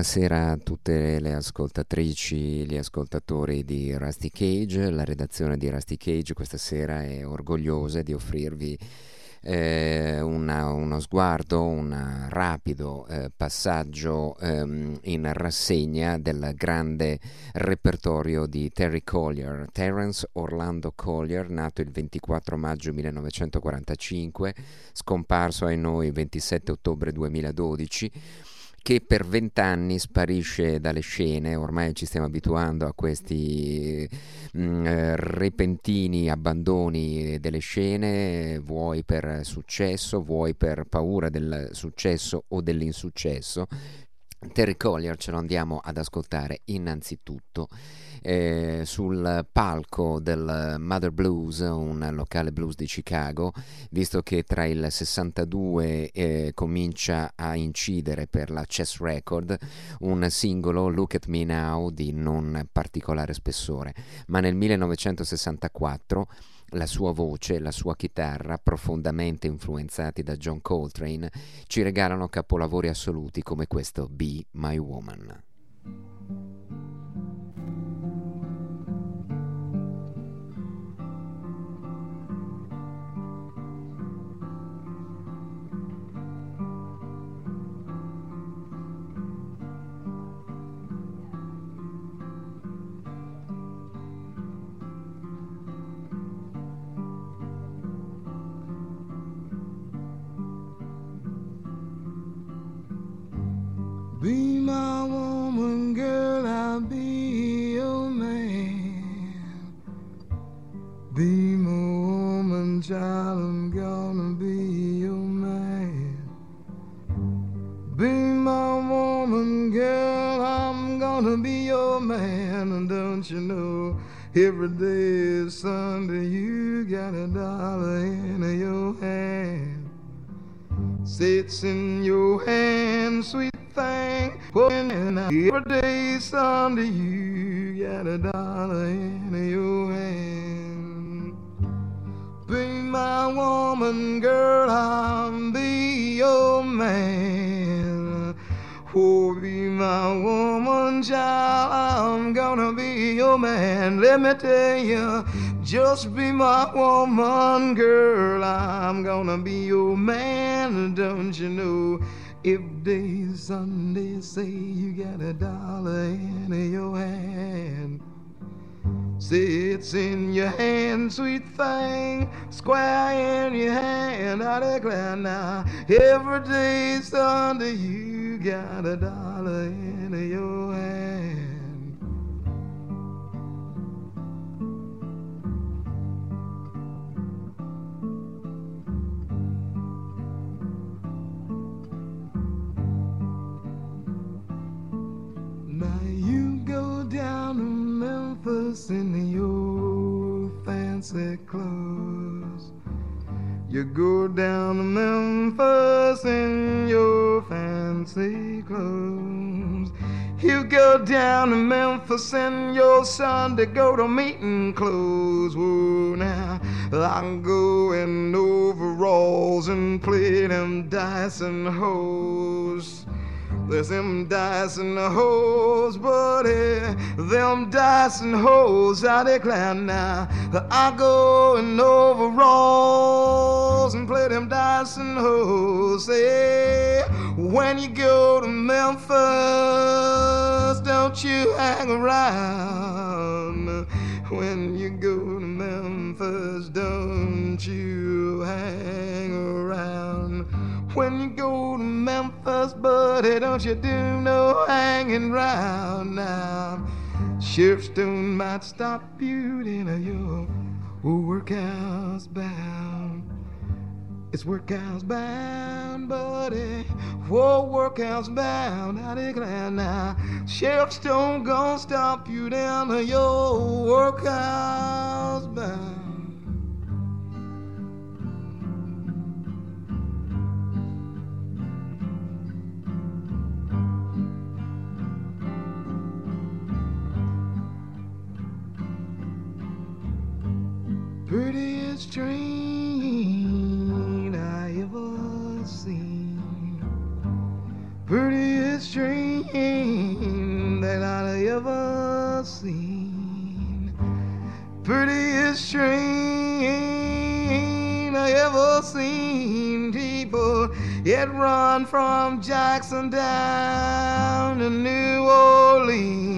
Buonasera a tutte le ascoltatrici, gli ascoltatori di Rusty Cage. La redazione di Rusty Cage questa sera è orgogliosa di offrirvi eh, una, uno sguardo, un rapido eh, passaggio ehm, in rassegna del grande repertorio di Terry Collier, Terence Orlando Collier, nato il 24 maggio 1945, scomparso ai noi il 27 ottobre 2012 che per vent'anni sparisce dalle scene, ormai ci stiamo abituando a questi mh, mm, eh, repentini abbandoni delle scene, vuoi per successo, vuoi per paura del successo o dell'insuccesso. Terry Collier ce lo andiamo ad ascoltare innanzitutto eh, sul palco del Mother Blues, un locale blues di Chicago, visto che tra il 62 eh, comincia a incidere per la Chess Record un singolo Look at Me Now di non particolare spessore, ma nel 1964 la sua voce, la sua chitarra, profondamente influenzati da John Coltrane, ci regalano capolavori assoluti come questo Be My Woman. Be my woman, girl, I'll be your man. Be my woman, child, I'm gonna be your man. Be my woman, girl, I'm gonna be your man. And don't you know, every day is Sunday, you got a dollar in your hand. Sits in your hand, sweet thing. When every day Sunday you got a dollar in your hand. Be my woman, girl, I'll be your man. Oh, be my woman, child, I'm gonna be your man. Let me tell you, just be my woman, girl, I'm gonna be your man, don't you know? If days Sunday say you got a dollar in your hand, say it's in your hand, sweet thing, square in your hand. I declare now, every day Sunday you got a dollar in your hand. Memphis in your fancy clothes. You go down to Memphis in your fancy clothes. You go down to Memphis in your Sunday go to meeting clothes. Whoa, now I'm going overalls and play them dice and hoes. There's them the hoes, buddy. Them dice and hoes, I declare now. I go in overalls and play them dice and hoes. Say, when you go to Memphis, don't you hang around. When you go to Memphis, don't you. When you go to Memphis, buddy, don't you do no hanging round now. Sheriff Stone might stop you in a your workhouse bound. It's workhouse bound, buddy. Whoa, workhouse bound. I declare now. Sheriff Stone gonna stop you down to your workhouse bound. Train I ever seen. Prettiest train that I ever seen. Prettiest train I ever seen. People, it run from Jackson down to New Orleans.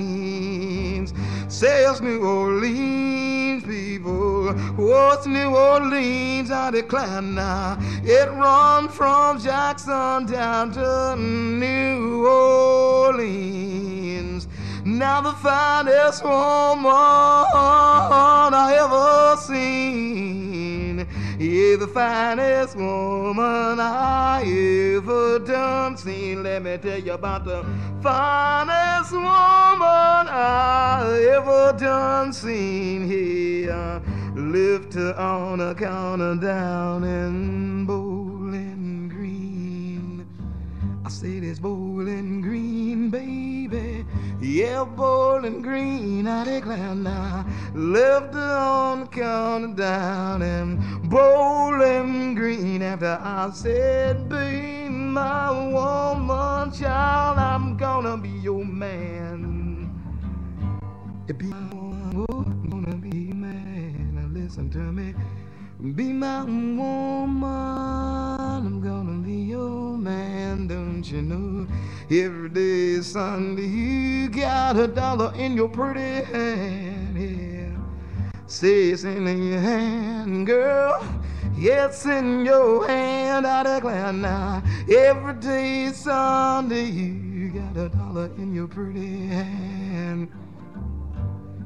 Says New Orleans people. What's New Orleans? I declare now. It run from Jackson down to New Orleans. Now the finest woman I ever seen. Yeah, the finest woman I ever done seen. Let me tell you about the finest woman I ever done seen here. Lived on a corner down in Bowling Green. I said it's Bowling Green, baby. Yeah, Bowling Green, I declare now. Lived on the corner down in Bowling Green. After I said, be my woman, child, I'm gonna be your man. Be my woman, gonna be man. Now listen to me. Be my woman, I'm gonna be your man, don't you know? Every day Sunday, you got a dollar in your pretty hand, yeah. Say it's in your hand, girl. It's in your hand, I declare now. Every day Sunday, you got a dollar in your pretty hand.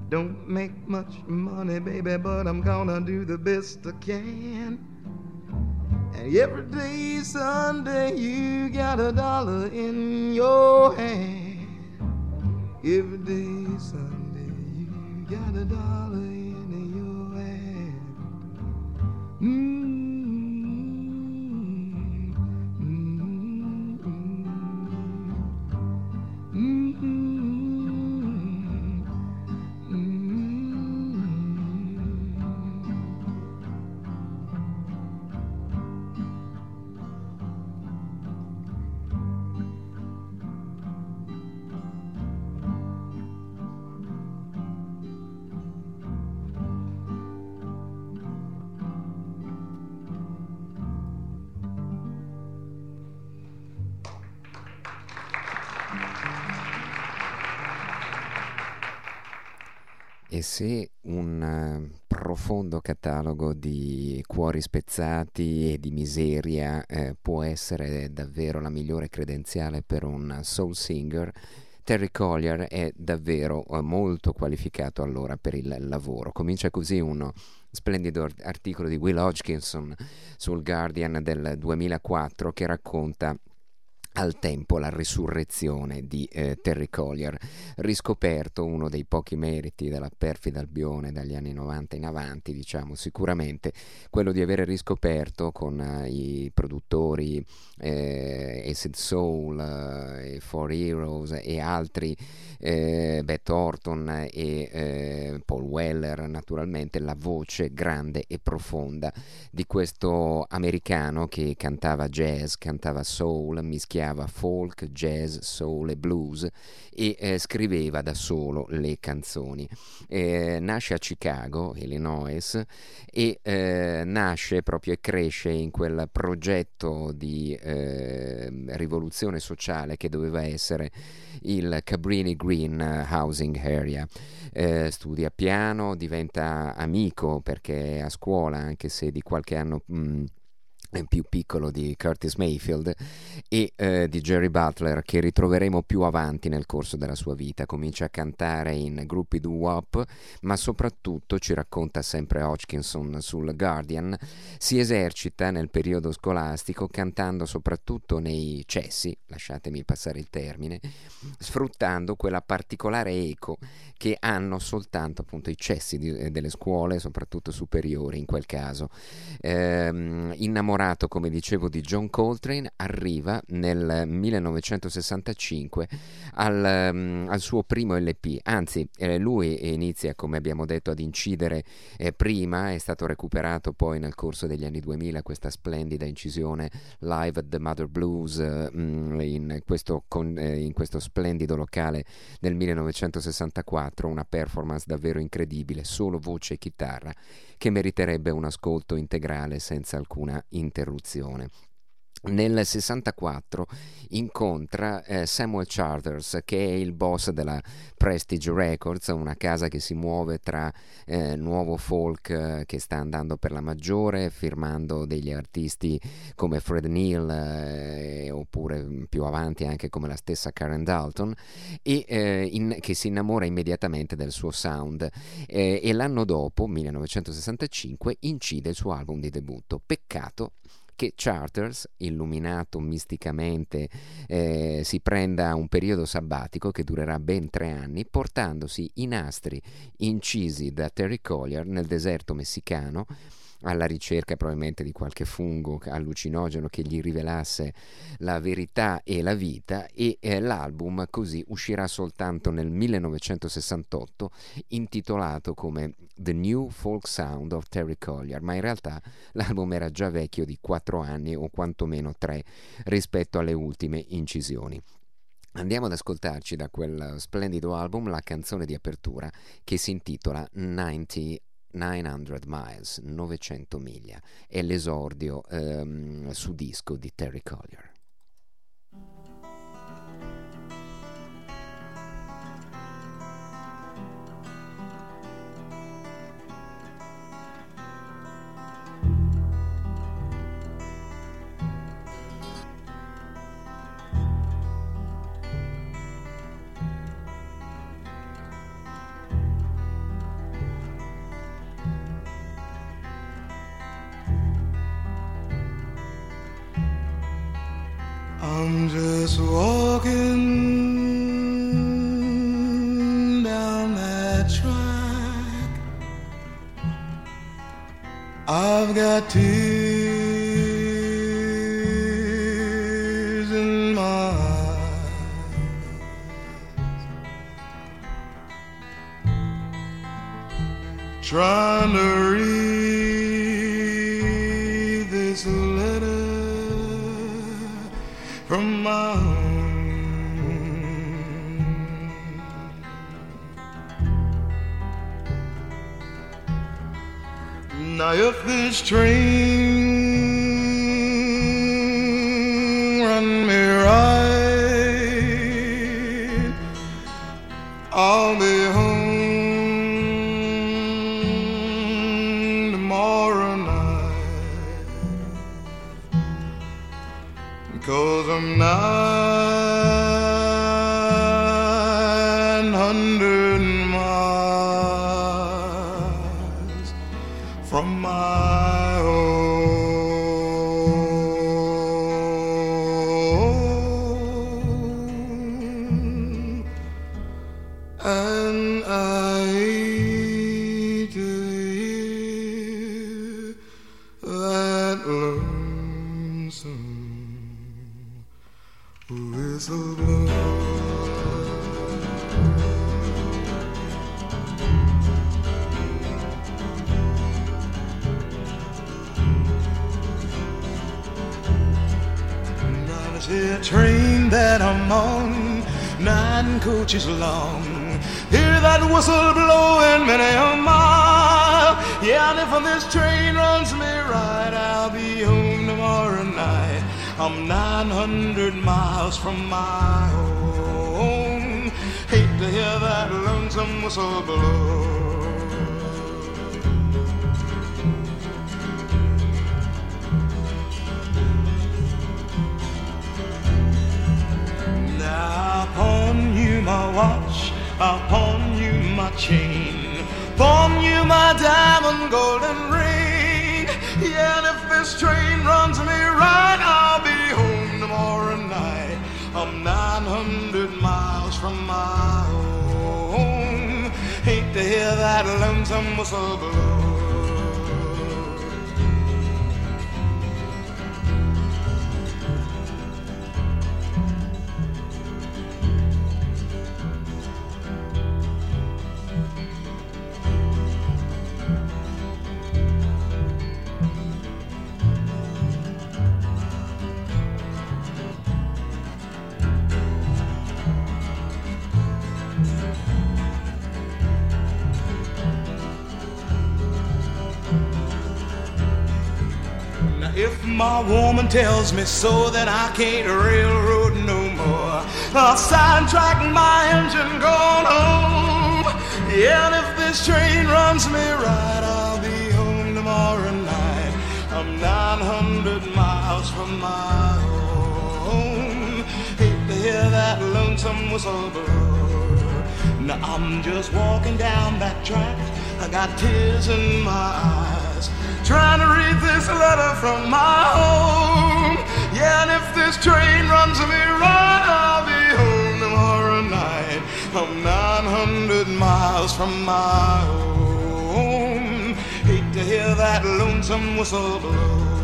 Don't make much money, baby, but I'm gonna do the best I can. And every day Sunday, you got a dollar in your hand. Every day Sunday, you got a dollar in your hand. Mm-hmm. Se un eh, profondo catalogo di cuori spezzati e di miseria eh, può essere davvero la migliore credenziale per un soul singer, Terry Collier è davvero eh, molto qualificato allora per il lavoro. Comincia così uno splendido articolo di Will Hodgkinson sul Guardian del 2004 che racconta al tempo la risurrezione di eh, Terry Collier, riscoperto uno dei pochi meriti della perfida Albione dagli anni 90 in avanti, diciamo sicuramente quello di avere riscoperto con eh, i produttori eh, Acid Soul, eh, Four Heroes e altri, eh, Beth Orton e eh, Paul Weller naturalmente, la voce grande e profonda di questo americano che cantava jazz, cantava soul, mischiava mischiava folk, jazz, soul e blues e eh, scriveva da solo le canzoni. Eh, nasce a Chicago, Illinois, e eh, nasce proprio e cresce in quel progetto di ehm, rivoluzione sociale che doveva essere il Cabrini Green Housing Area. Eh, studia piano, diventa amico perché a scuola, anche se di qualche anno... Mh, più piccolo di Curtis Mayfield e eh, di Jerry Butler che ritroveremo più avanti nel corso della sua vita. Comincia a cantare in gruppi doo-wop, ma soprattutto, ci racconta sempre Hodgkinson sul Guardian, si esercita nel periodo scolastico cantando soprattutto nei cessi, lasciatemi passare il termine, sfruttando quella particolare eco che hanno soltanto appunto i cessi di, delle scuole, soprattutto superiori in quel caso. Ehm, innamorato innamorato, come dicevo, di John Coltrane, arriva nel 1965 al, um, al suo primo LP, anzi eh, lui inizia, come abbiamo detto, ad incidere eh, prima, è stato recuperato poi nel corso degli anni 2000 questa splendida incisione live at the Mother Blues eh, in, questo con, eh, in questo splendido locale del 1964, una performance davvero incredibile, solo voce e chitarra che meriterebbe un ascolto integrale senza alcuna interruzione. Nel 64 incontra eh, Samuel Charters, che è il boss della Prestige Records, una casa che si muove tra eh, nuovo folk eh, che sta andando per la maggiore, firmando degli artisti come Fred Neal eh, oppure più avanti anche come la stessa Karen Dalton, e eh, in, che si innamora immediatamente del suo sound. Eh, e l'anno dopo, 1965, incide il suo album di debutto. Peccato che Charters, illuminato misticamente, eh, si prenda un periodo sabbatico che durerà ben tre anni, portandosi i nastri incisi da Terry Collier nel deserto messicano alla ricerca probabilmente di qualche fungo allucinogeno che gli rivelasse la verità e la vita e eh, l'album così uscirà soltanto nel 1968 intitolato come The New Folk Sound of Terry Collier, ma in realtà l'album era già vecchio di 4 anni o quantomeno 3 rispetto alle ultime incisioni. Andiamo ad ascoltarci da quel splendido album la canzone di apertura che si intitola 90 900 Miles, 900 miglia, è l'esordio ehm, su disco di Terry Collier. I'm just walking down that track. I've got tears Yeah, and if this train runs me right, I'll be home tomorrow night. I'm 900 miles from my home. Hate to hear that lonesome whistle blow. Now, upon you my watch, upon you my chain, upon you my diamond golden ring. Yeah, and if this train runs me right, I'll be home tomorrow night. I'm 900 miles from my home. Hate to hear that lonesome whistle blow. If my woman tells me so that I can't railroad no more. I'll sidetrack my engine going home. Yeah, and if this train runs me right, I'll be home tomorrow night. I'm 900 miles from my home. Hate to hear that lonesome whistle blow. Now I'm just walking down that track. I got tears in my eyes trying to read this letter from my home. Yeah, and if this train runs me right, I'll be home tomorrow night. I'm 900 miles from my home. Hate to hear that lonesome whistle blow.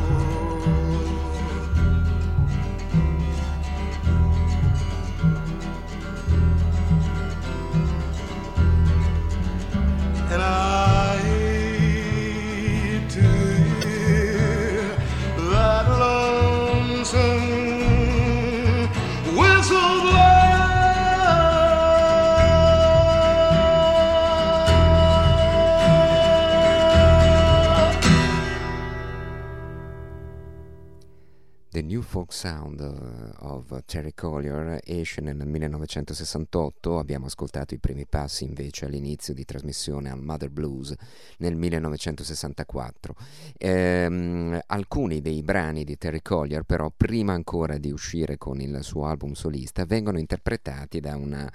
Folk Sound eh, of Terry Collier esce nel 1968, abbiamo ascoltato i primi passi invece all'inizio di trasmissione al Mother Blues nel 1964. Ehm, alcuni dei brani di Terry Collier però prima ancora di uscire con il suo album solista vengono interpretati da una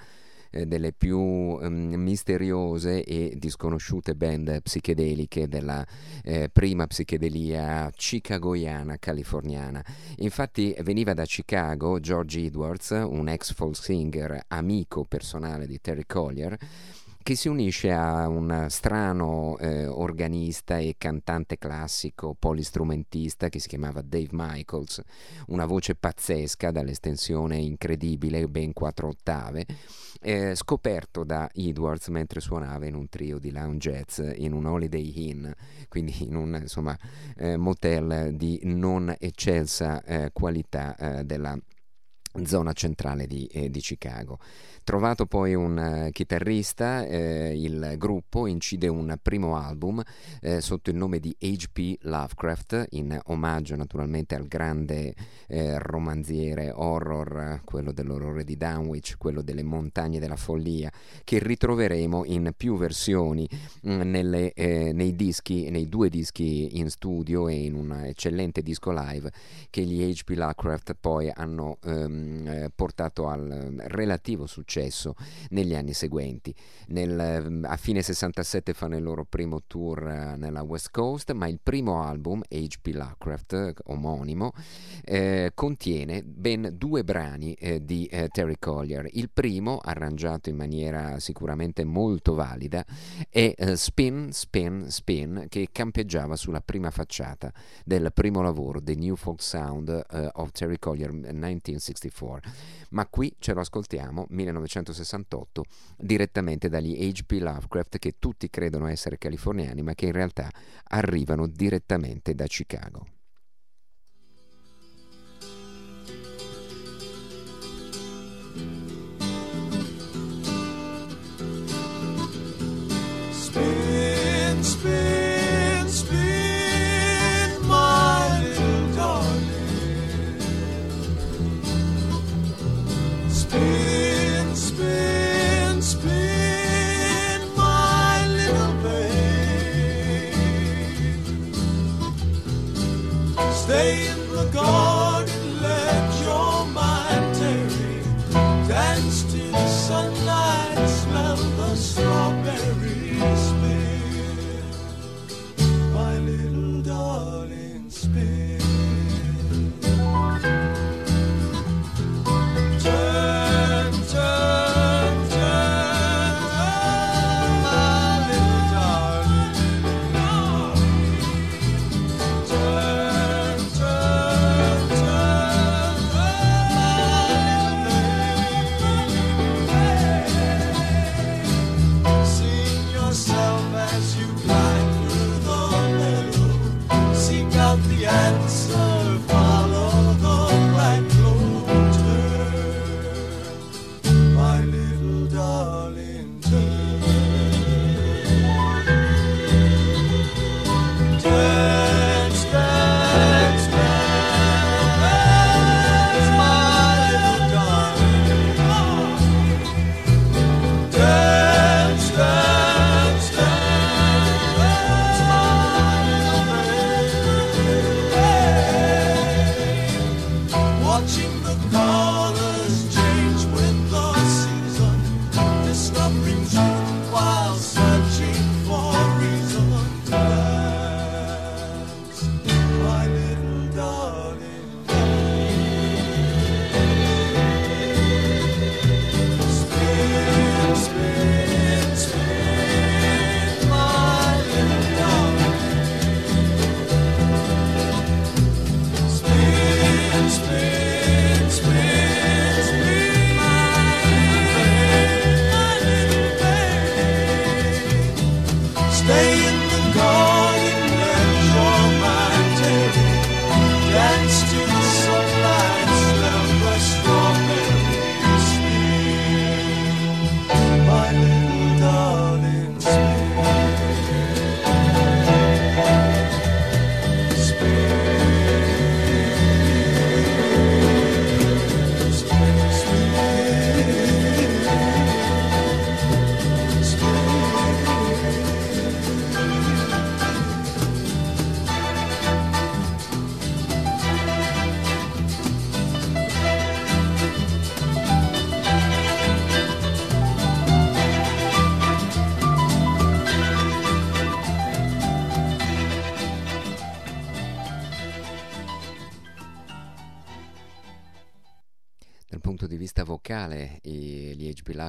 eh, delle più um, misteriose e disconosciute band psichedeliche della eh, prima psichedelia chicagoiana californiana. Infatti veniva da Chicago George Edwards, un ex folk singer amico personale di Terry Collier, che si unisce a un strano eh, organista e cantante classico, polistrumentista che si chiamava Dave Michaels, una voce pazzesca dall'estensione incredibile, ben quattro ottave, eh, scoperto da Edwards mentre suonava in un trio di lounge jazz in un Holiday Inn, quindi in un insomma, eh, motel di non eccelsa eh, qualità eh, della zona centrale di, eh, di Chicago. Trovato poi un uh, chitarrista, eh, il gruppo incide un primo album eh, sotto il nome di H.P. Lovecraft, in omaggio naturalmente al grande eh, romanziere horror, quello dell'orrore di Dunwich, quello delle montagne della follia, che ritroveremo in più versioni mh, mm, nelle, eh, nei, dischi, nei due dischi in studio e in un eccellente disco live che gli H.P. Lovecraft poi hanno ehm, eh, portato al relativo successo successo negli anni seguenti. Nel, a fine 67 fanno il loro primo tour uh, nella West Coast, ma il primo album, H.P. Lovecraft, omonimo, eh, contiene ben due brani eh, di eh, Terry Collier. Il primo, arrangiato in maniera sicuramente molto valida, è eh, Spin, Spin, Spin, che campeggiava sulla prima facciata del primo lavoro, The New Folk Sound uh, of Terry Collier 1964. Ma qui ce lo ascoltiamo, 1964. 1968 direttamente dagli H.P. Lovecraft che tutti credono essere californiani ma che in realtà arrivano direttamente da Chicago. Spin, spin.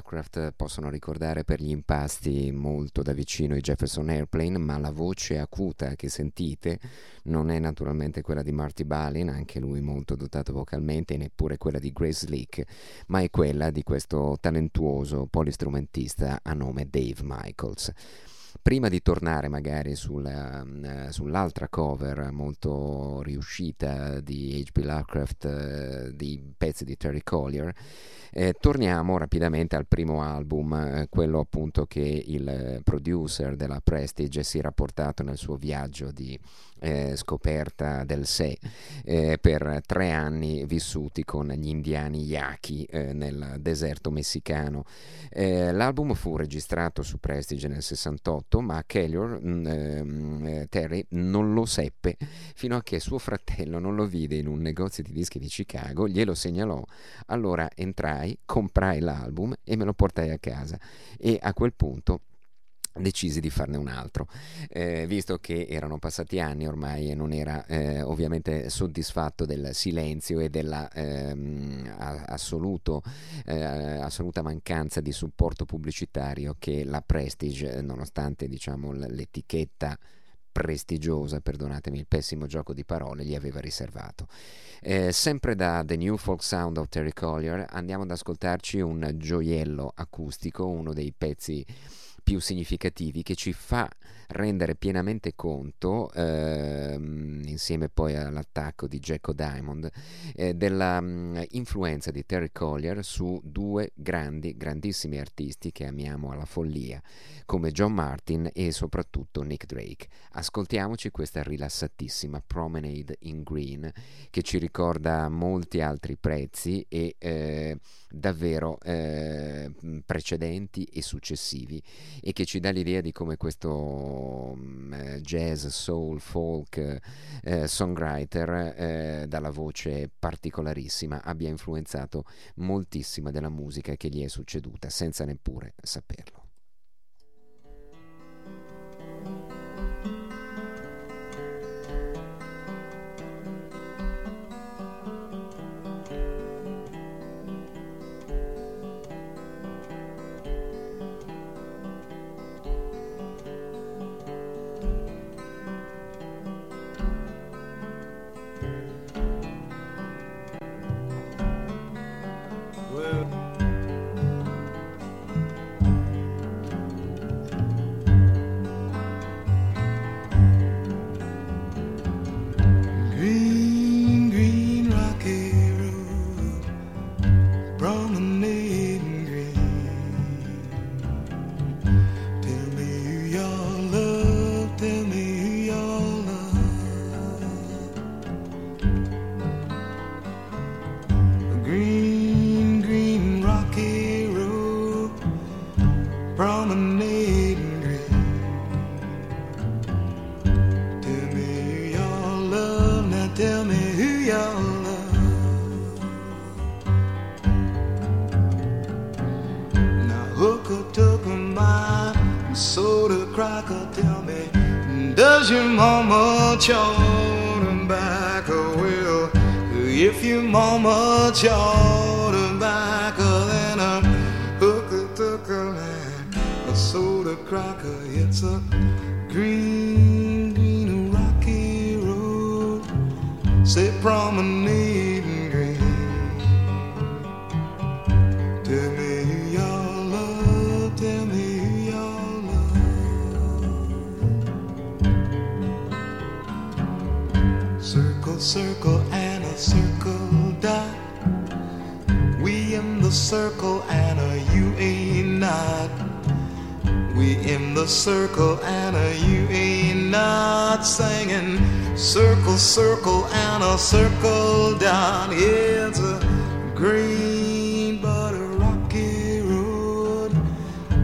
Lovecraft possono ricordare per gli impasti molto da vicino i Jefferson Airplane, ma la voce acuta che sentite non è naturalmente quella di Marty Balin, anche lui molto dotato vocalmente, e neppure quella di Grace Leak, ma è quella di questo talentuoso polistrumentista a nome Dave Michaels. Prima di tornare magari sulla, mm, sull'altra cover molto riuscita di H.P. Lovecraft, eh, di pezzi di Terry Collier, eh, torniamo rapidamente al primo album, eh, quello appunto che il eh, producer della Prestige si era portato nel suo viaggio di eh, scoperta del sé eh, per tre anni vissuti con gli indiani Yaqui eh, nel deserto messicano. Eh, l'album fu registrato su Prestige nel 68, ma Kellyor, mm, ehm, eh, Terry non lo seppe fino a che suo fratello non lo vide in un negozio di dischi di Chicago, glielo segnalò, allora entrai, comprai l'album e me lo portai a casa e a quel punto decisi di farne un altro, eh, visto che erano passati anni ormai e non era eh, ovviamente soddisfatto del silenzio e della ehm, eh, assoluta mancanza di supporto pubblicitario che la Prestige, nonostante diciamo l'etichetta prestigiosa, perdonatemi il pessimo gioco di parole, gli aveva riservato. Eh, sempre da The New Folk Sound of Terry Collier andiamo ad ascoltarci un gioiello acustico, uno dei pezzi più significativi che ci fa rendere pienamente conto, ehm, insieme poi all'attacco di Jacko Diamond, eh, della mh, influenza di Terry Collier su due grandi, grandissimi artisti che amiamo alla follia, come John Martin e soprattutto Nick Drake. Ascoltiamoci questa rilassatissima Promenade in Green che ci ricorda molti altri prezzi e eh, davvero eh, precedenti e successivi e che ci dà l'idea di come questo um, jazz, soul, folk eh, songwriter eh, dalla voce particolarissima abbia influenzato moltissima della musica che gli è succeduta senza neppure saperlo. soda cracker, tell me, does your mama chawed tobacco? back? Well, if your mama chawed tobacco, back, then a hooker took her and a soda cracker, it's a green, green, rocky road, say promenade. circle and a circle dot. We in the circle and a you ain't not. We in the circle and a you ain't not singing. Circle, circle and a circle dot. It's a green but a rocky road.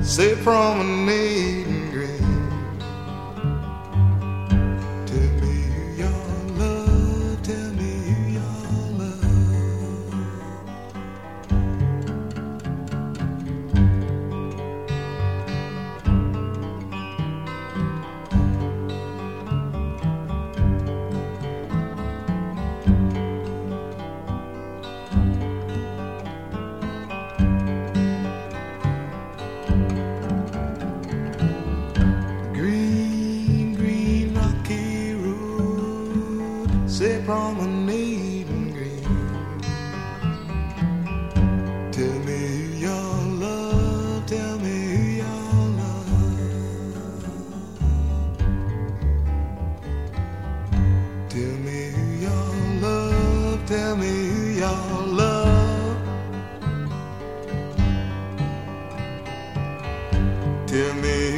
Say promenade. love. Tell me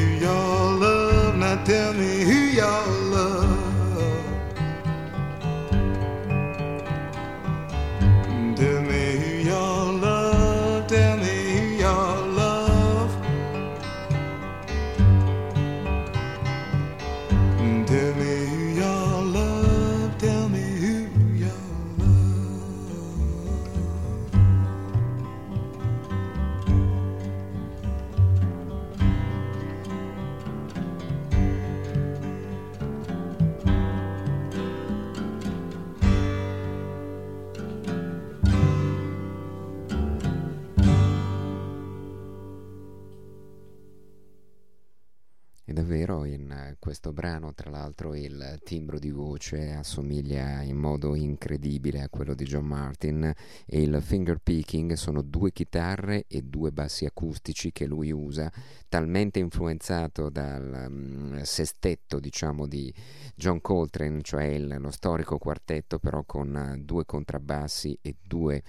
voce assomiglia in modo incredibile a quello di John Martin e il finger picking sono due chitarre e due bassi acustici che lui usa, talmente influenzato dal um, sestetto diciamo di John Coltrane, cioè il, lo storico quartetto però con uh, due contrabbassi e due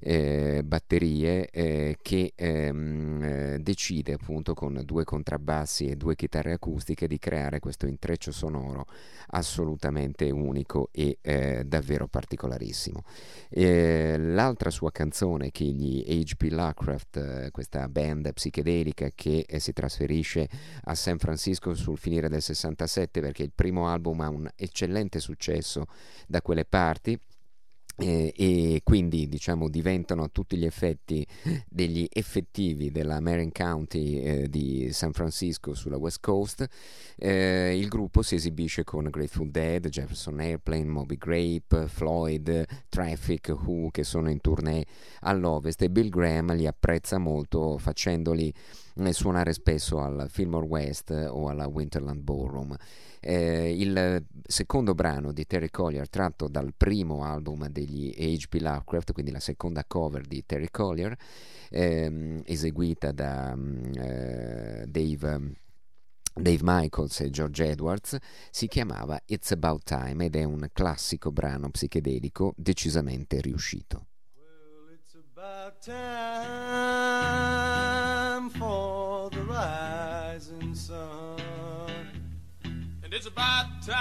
eh, batterie eh, che ehm, eh, decide appunto con due contrabbassi e due chitarre acustiche di creare questo intreccio sonoro assolutamente unico e eh, davvero particolarissimo. Eh, l'altra sua canzone che gli H.P. Lovecraft, eh, questa band psichedelica che eh, si trasferisce a San Francisco sul finire del 67 perché il primo album ha un eccellente successo da quelle parti, eh, e quindi diciamo diventano a tutti gli effetti degli effettivi della Marin County eh, di San Francisco sulla West Coast. Eh, il gruppo si esibisce con Grateful Dead, Jefferson Airplane, Moby Grape, Floyd, Traffic, Who che sono in tournée all'ovest e Bill Graham li apprezza molto facendoli suonare spesso al Fillmore West o alla Winterland Ballroom eh, il secondo brano di Terry Collier tratto dal primo album degli H.P. Lovecraft, quindi la seconda cover di Terry Collier, ehm, eseguita da mm, eh, Dave... Dave Michaels e George Edwards si chiamava It's About Time ed è un classico brano psichedelico decisamente riuscito. Well, it's about time for the rising sun. And it's about time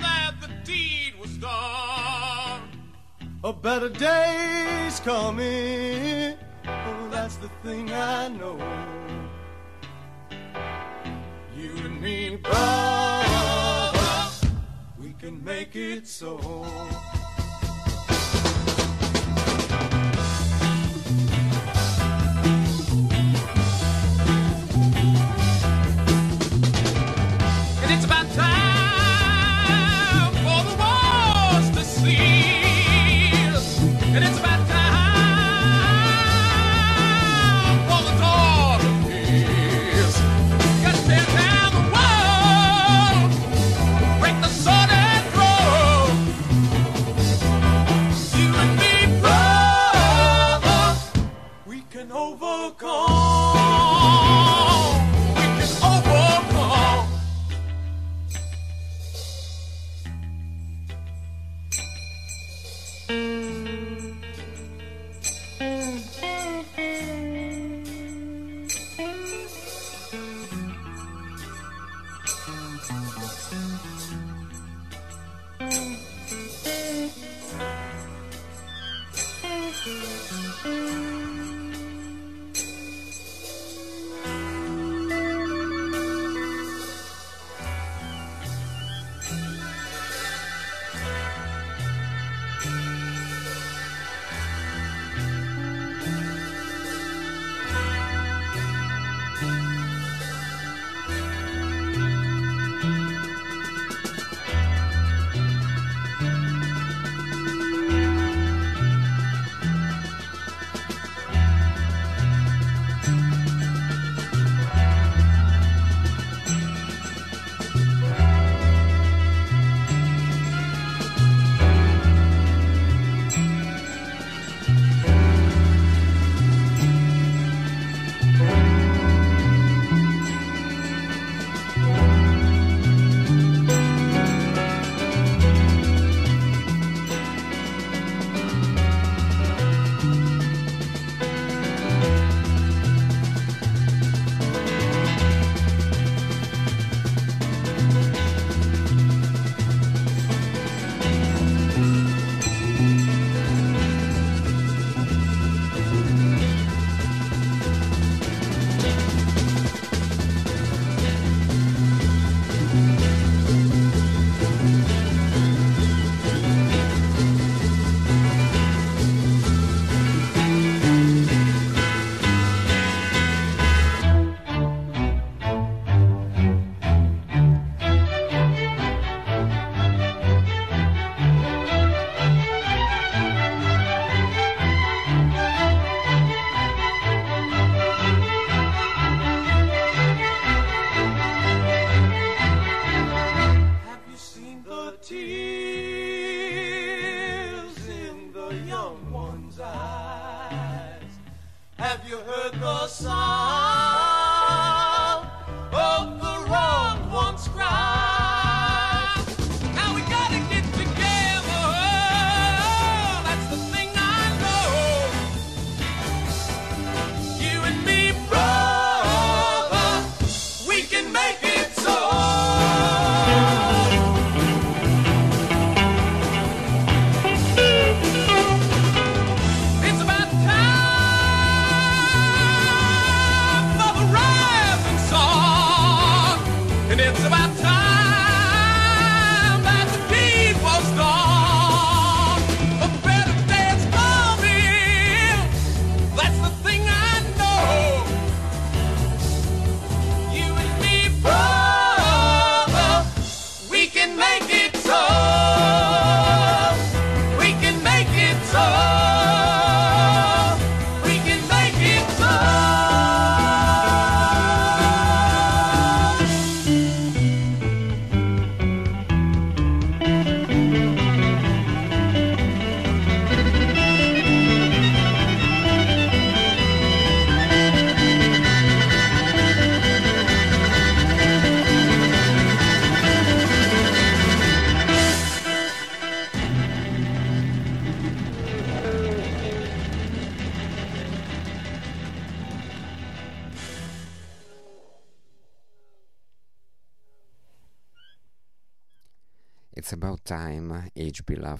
that the deed was done. A better day's coming. Oh, that's the thing I know. You and me, brother, we can make it so.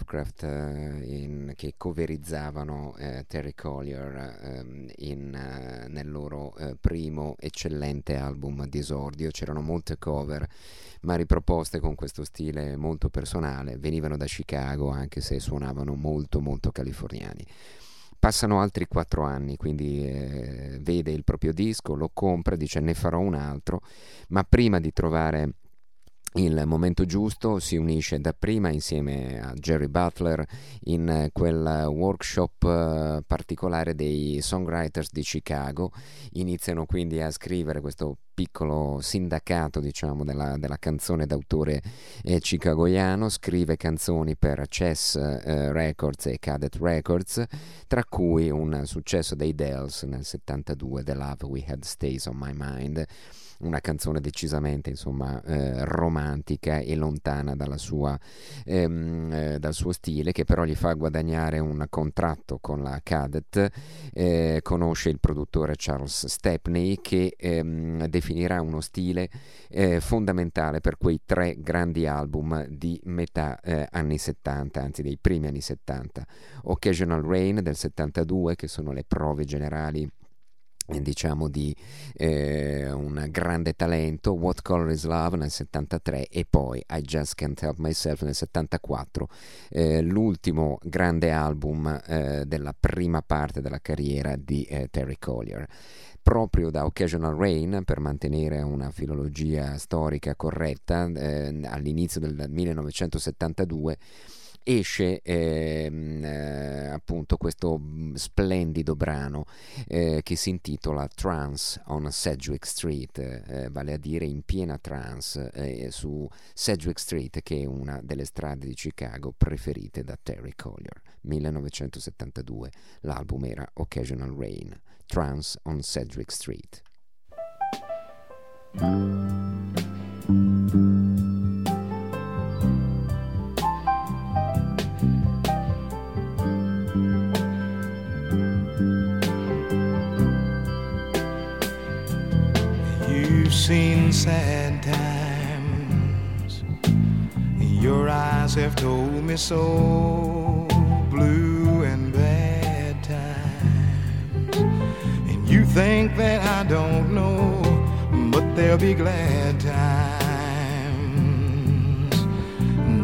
Lovecraft, uh, in, che coverizzavano uh, Terry Collier um, in, uh, nel loro primo eccellente album di esordio. C'erano molte cover, ma riproposte con questo stile molto personale. Venivano da Chicago, anche se suonavano molto, molto californiani. Passano altri quattro anni, quindi eh, vede il proprio disco, lo compra, dice ne farò un altro, ma prima di trovare il momento giusto si unisce dapprima insieme a Jerry Butler in quel workshop eh, particolare dei songwriters di Chicago. Iniziano quindi a scrivere questo piccolo sindacato diciamo della, della canzone d'autore eh, chicagoiano. Scrive canzoni per Chess eh, Records e Cadet Records tra cui un successo dei Dells nel 72 The Love We Had Stays on My Mind una canzone decisamente insomma, eh, romantica e lontana sua, ehm, eh, dal suo stile, che però gli fa guadagnare un contratto con la Cadet. Eh, conosce il produttore Charles Stepney che ehm, definirà uno stile eh, fondamentale per quei tre grandi album di metà eh, anni 70, anzi dei primi anni 70. Occasional Rain del 72, che sono le prove generali diciamo di eh, un grande talento What Color Is Love nel 73 e poi I Just Can't Help Myself nel 74 eh, l'ultimo grande album eh, della prima parte della carriera di eh, Terry Collier. Proprio da Occasional Rain per mantenere una filologia storica corretta eh, all'inizio del 1972 esce ehm, eh, appunto questo mm, splendido brano eh, che si intitola Trance on Sedgwick Street, eh, vale a dire in piena trance eh, su Sedgwick Street che è una delle strade di Chicago preferite da Terry Collier. 1972, l'album era Occasional Rain, Trance on Sedgwick Street. Sad times. Your eyes have told me so, blue and bad times. And you think that I don't know, but there'll be glad times.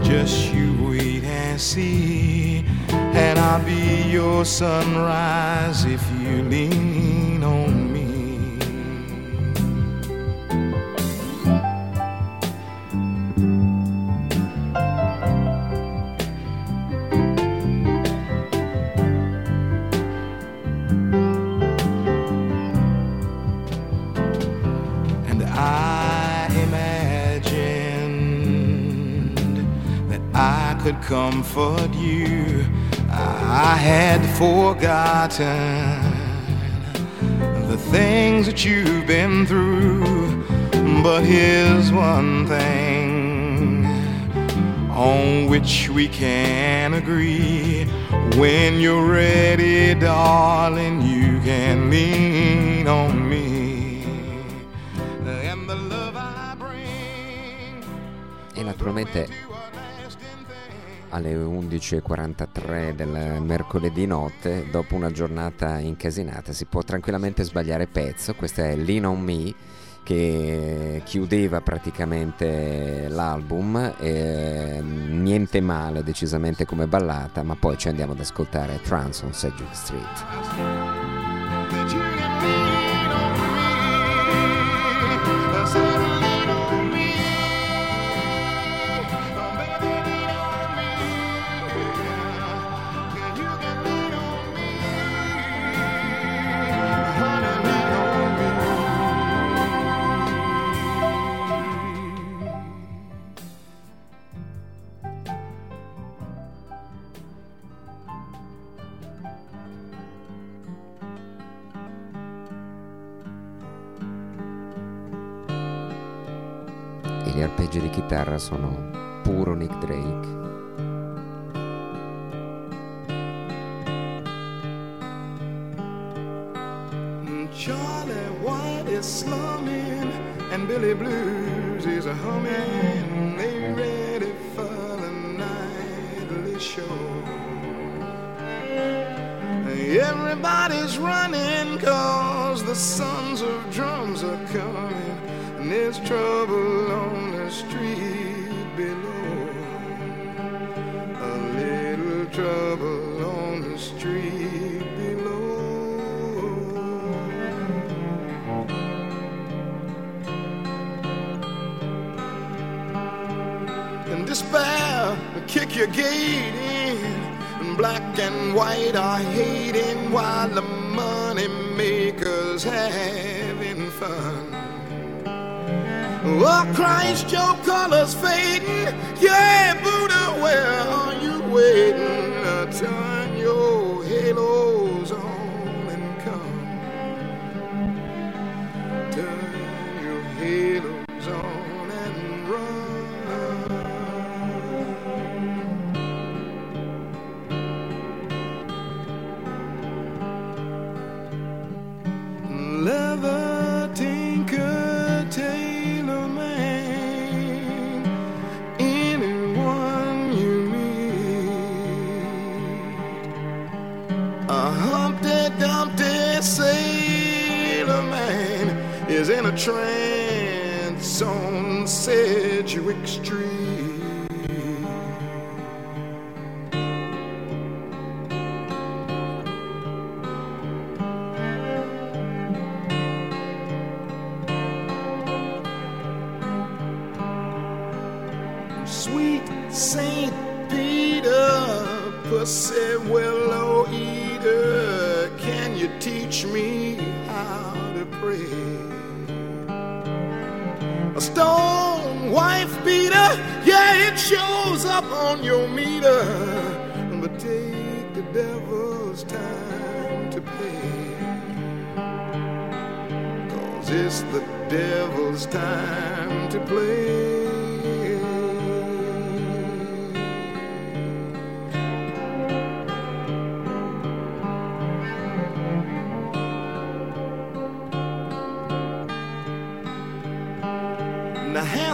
Just you wait and see, and I'll be your sunrise if you lean could comfort you. I had forgotten the things that you've been through. But here's one thing on which we can agree. When you're ready, darling, you can lean on me. And the love I bring. Naturalmente alle 11.43 del mercoledì notte, dopo una giornata incasinata, si può tranquillamente sbagliare pezzo. Questa è Lean on Me che chiudeva praticamente l'album, eh, niente male decisamente come ballata, ma poi ci andiamo ad ascoltare Trans on Sedgwick Street.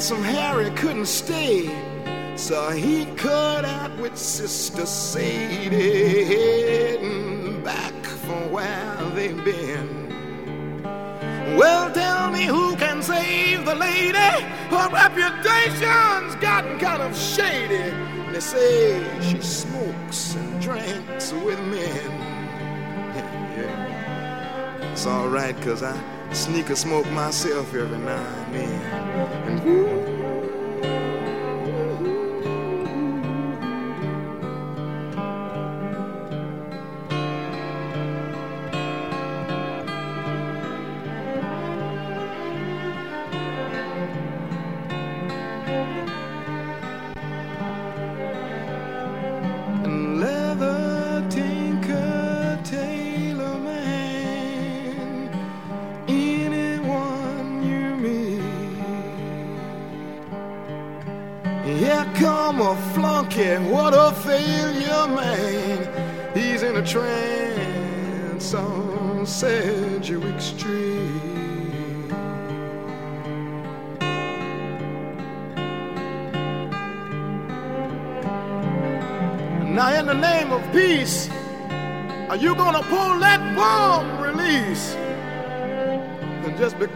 Some Harry couldn't stay, so he cut out with Sister Sadie, heading back for where they've been. Well, tell me who can save the lady? Her reputation's gotten kind of shady. They say she smokes and drinks with men. It's alright, cause I sneak a smoke myself every now and then. And woo.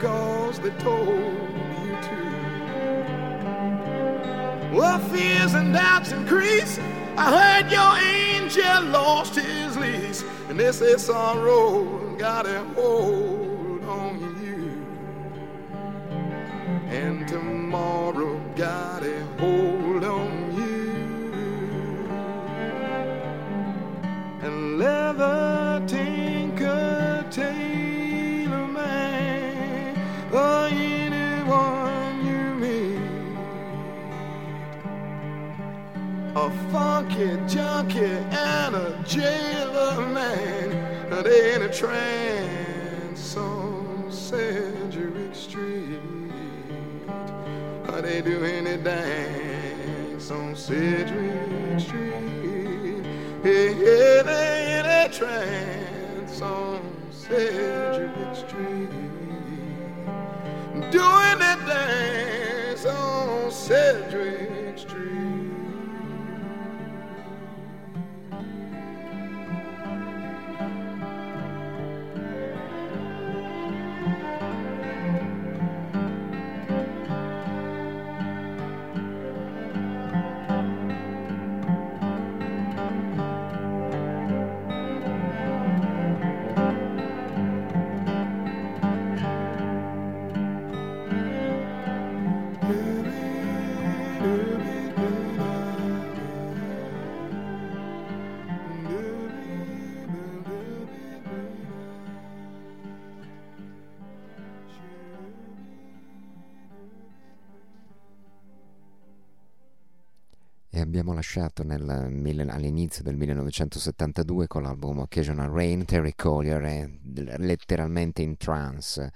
because they told you to. Well, fears and doubts increase. I heard your angel lost his lease, and they say sorrow got a hold. street in a, trance on Sedgwick Street, doing the dance on Sedgwick. Lasciato nel, all'inizio del 1972 con l'album Occasional Rain, Terry Collier è letteralmente in trance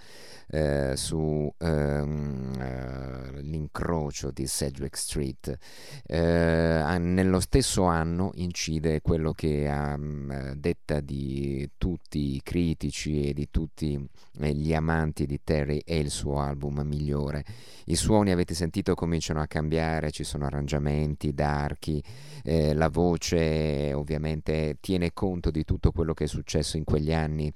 eh, sull'incrocio ehm, eh, di Sedgwick Street. Eh, nello stesso anno incide quello che a mm, detta di tutti i critici e di tutti eh, gli amanti di Terry è il suo album migliore. I suoni avete sentito cominciano a cambiare, ci sono arrangiamenti, d'archi, eh, la voce ovviamente tiene conto di tutto quello che è successo in quegli anni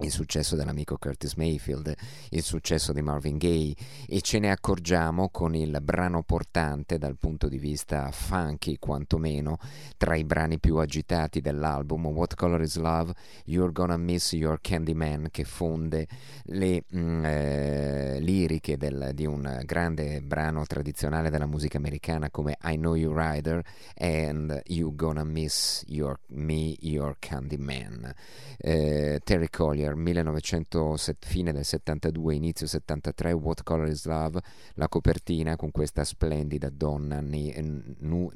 il successo dell'amico Curtis Mayfield, il successo di Marvin Gaye e ce ne accorgiamo con il brano portante dal punto di vista funky quantomeno tra i brani più agitati dell'album What Color Is Love, You're Gonna Miss Your Candyman che fonde le mm, eh, liriche del, di un grande brano tradizionale della musica americana come I Know You Rider and You're Gonna Miss your, Me Your Candyman. Eh, Terry Collier Thriller 1900, fine del 72, inizio 73, What Color is Love, la copertina con questa splendida donna ne, nu,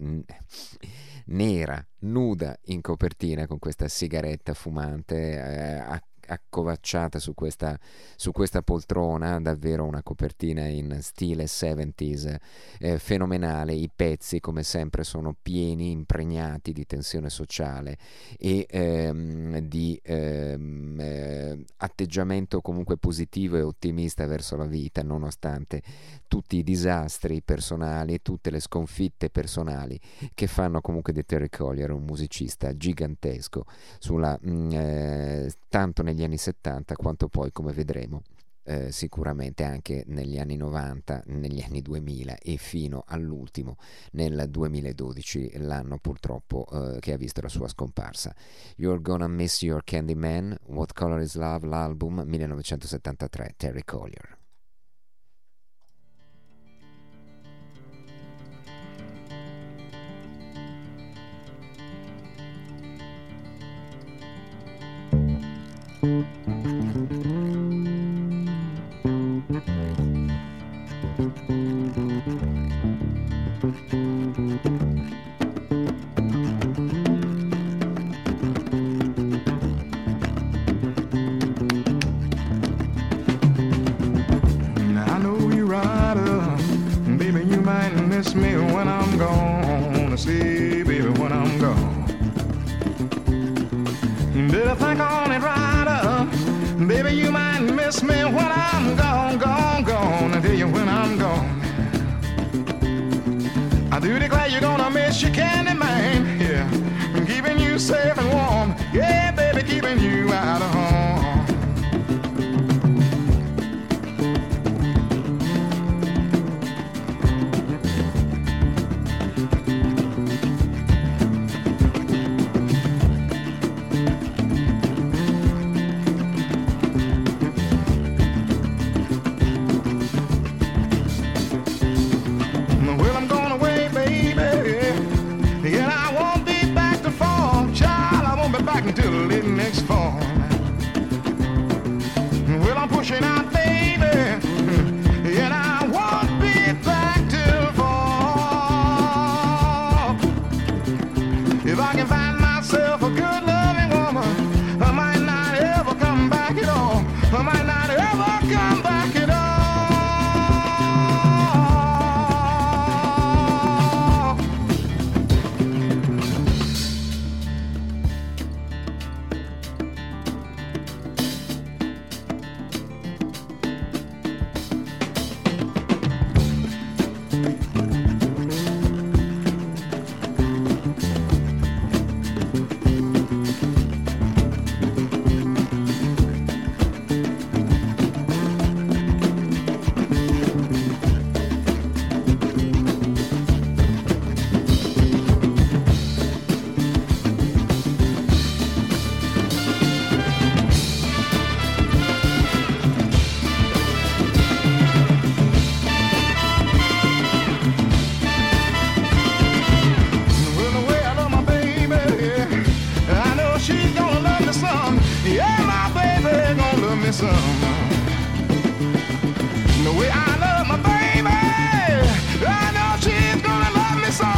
nera, nuda in copertina con questa sigaretta fumante eh, accovacciata su questa, su questa, poltrona, davvero una copertina in stile 70s, eh, fenomenale, i pezzi come sempre sono pieni, impregnati di tensione sociale e ehm, di ehm, eh, atteggiamento comunque positivo e ottimista verso la vita, nonostante tutti i disastri personali e tutte le sconfitte personali che fanno comunque di Terry Collier un musicista gigantesco sulla, mh, mm, eh, tanto negli anni 70 quanto poi come vedremo eh, sicuramente anche negli anni 90, negli anni 2000 e fino all'ultimo nel 2012, l'anno purtroppo eh, che ha visto la sua scomparsa. You're Gonna Miss Your Candyman, What Color Is Love, l'album 1973, Terry Collier. you can. Yeah, my baby gonna love me some. The way I love my baby, I know she's gonna love me some.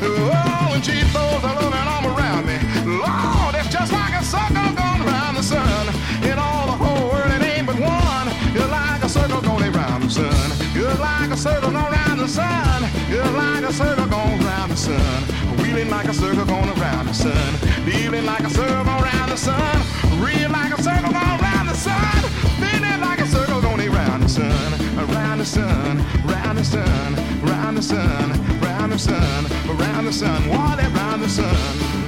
Oh, and she throws her loving arm around me, Lord, it's just like a circle going around the sun. In all the whole world, it ain't but one. You're like a circle going around the sun. You're like a circle going around the sun. You're like a circle going around the sun. Feeling like a circle around the sun. Feeling like a circle going around the sun. Real like a circle going around the sun. Feeling like a circle going around the sun. Around the sun, round the sun, round the sun, round the sun, around the sun, while around the sun.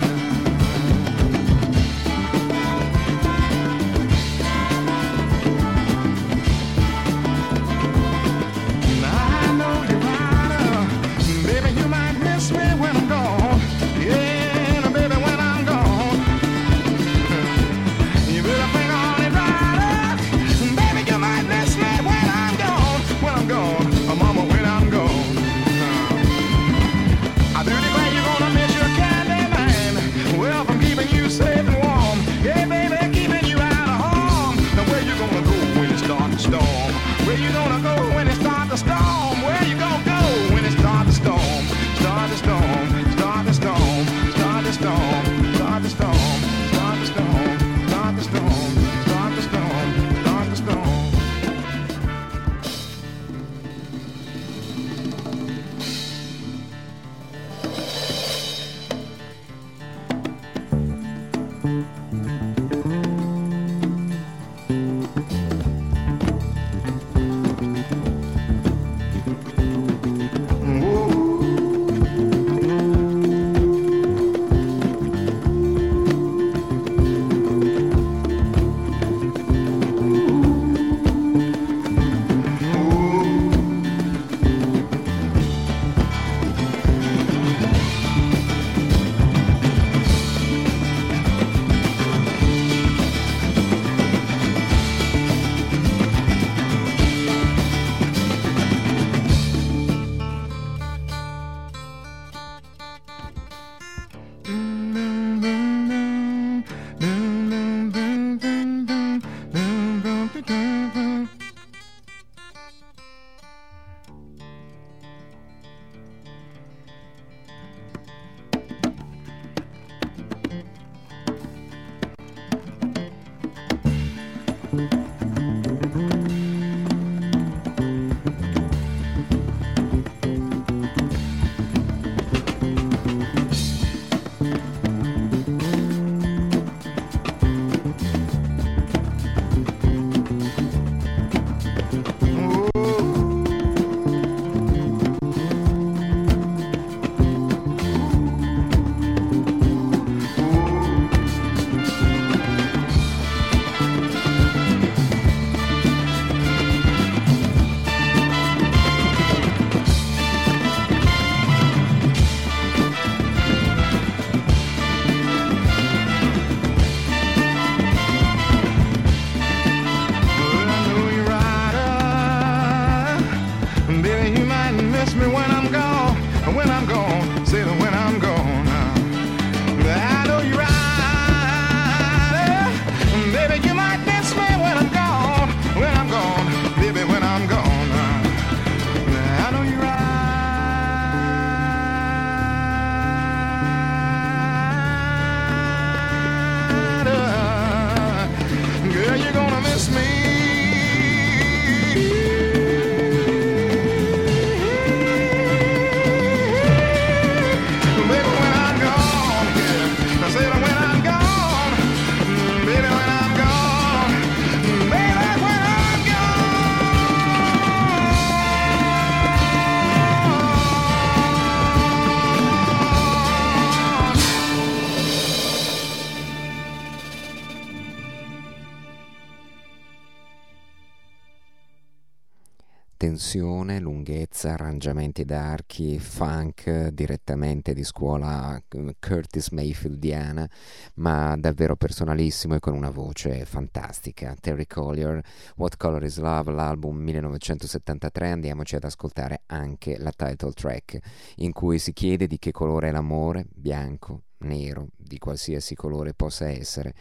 Lunghezza, arrangiamenti d'archi, funk direttamente di scuola eh, Curtis Mayfieldiana, ma davvero personalissimo e con una voce fantastica. Terry Collier, What Color is Love, l'album 1973, andiamoci ad ascoltare anche la title track, in cui si chiede di che colore è l'amore, bianco, nero, di qualsiasi colore possa essere,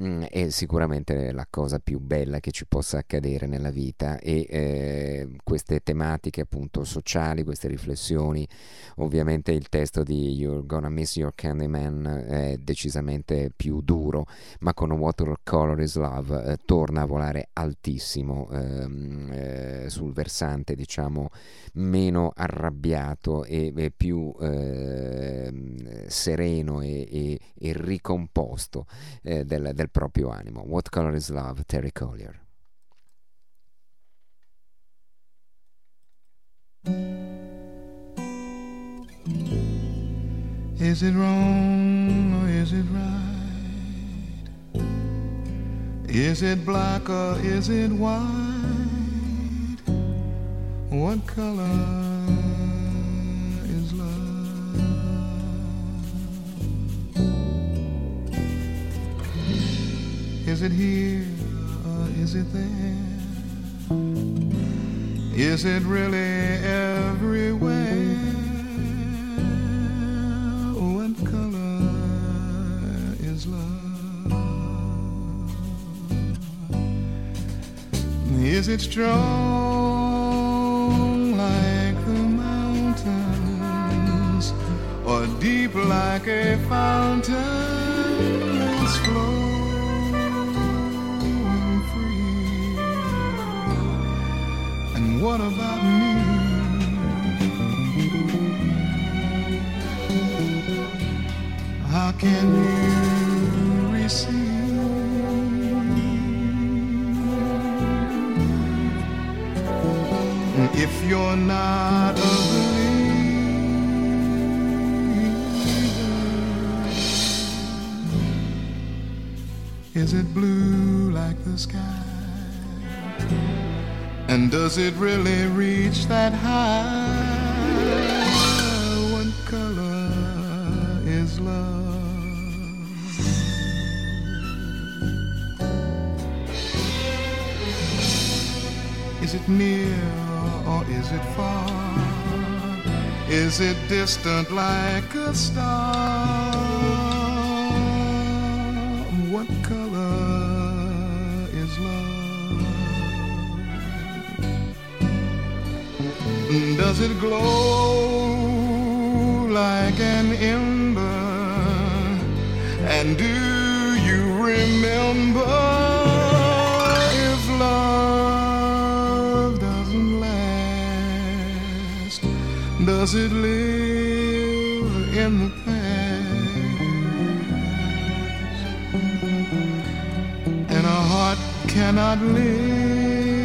mm, è sicuramente la cosa più bella che ci possa accadere nella vita e eh, queste tematiche appunto sociali, queste riflessioni, ovviamente il testo di You're Gonna Miss Your Candyman è decisamente più duro, ma con Watercolor is Love eh, torna a volare altissimo ehm, eh, sul versante diciamo meno arrabbiato e, e più eh, sereno e, e, e ricomposto eh, del, del proprio animo. What Color is Love, Terry Collier. Is it wrong or is it right? Is it black or is it white? What color Is it here or is it there? Is it really everywhere? What color is love? Is it strong? Like the mountains or deep like a fountain what about me? How can you receive if you're not a believer? Is it blue like the sky? And does it really reach that high? What color is love? Is it near or is it far? Is it distant like a star? Does it glow like an ember? And do you remember if love doesn't last? Does it live in the past? And a heart cannot live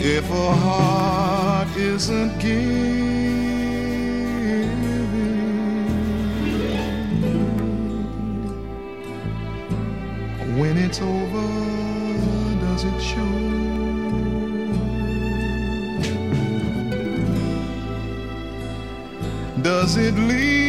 if a heart isn't giving, when it's over, does it show? Does it leave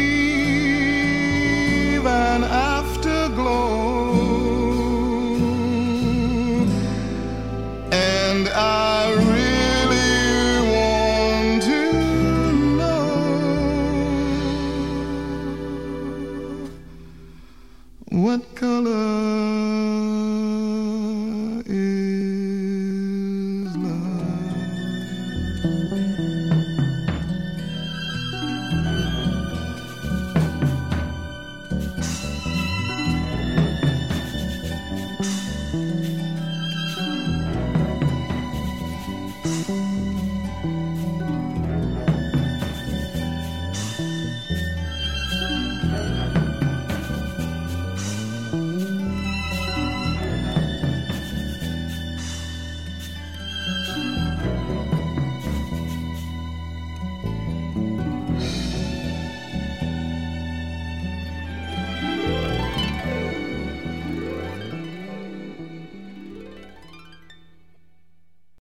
color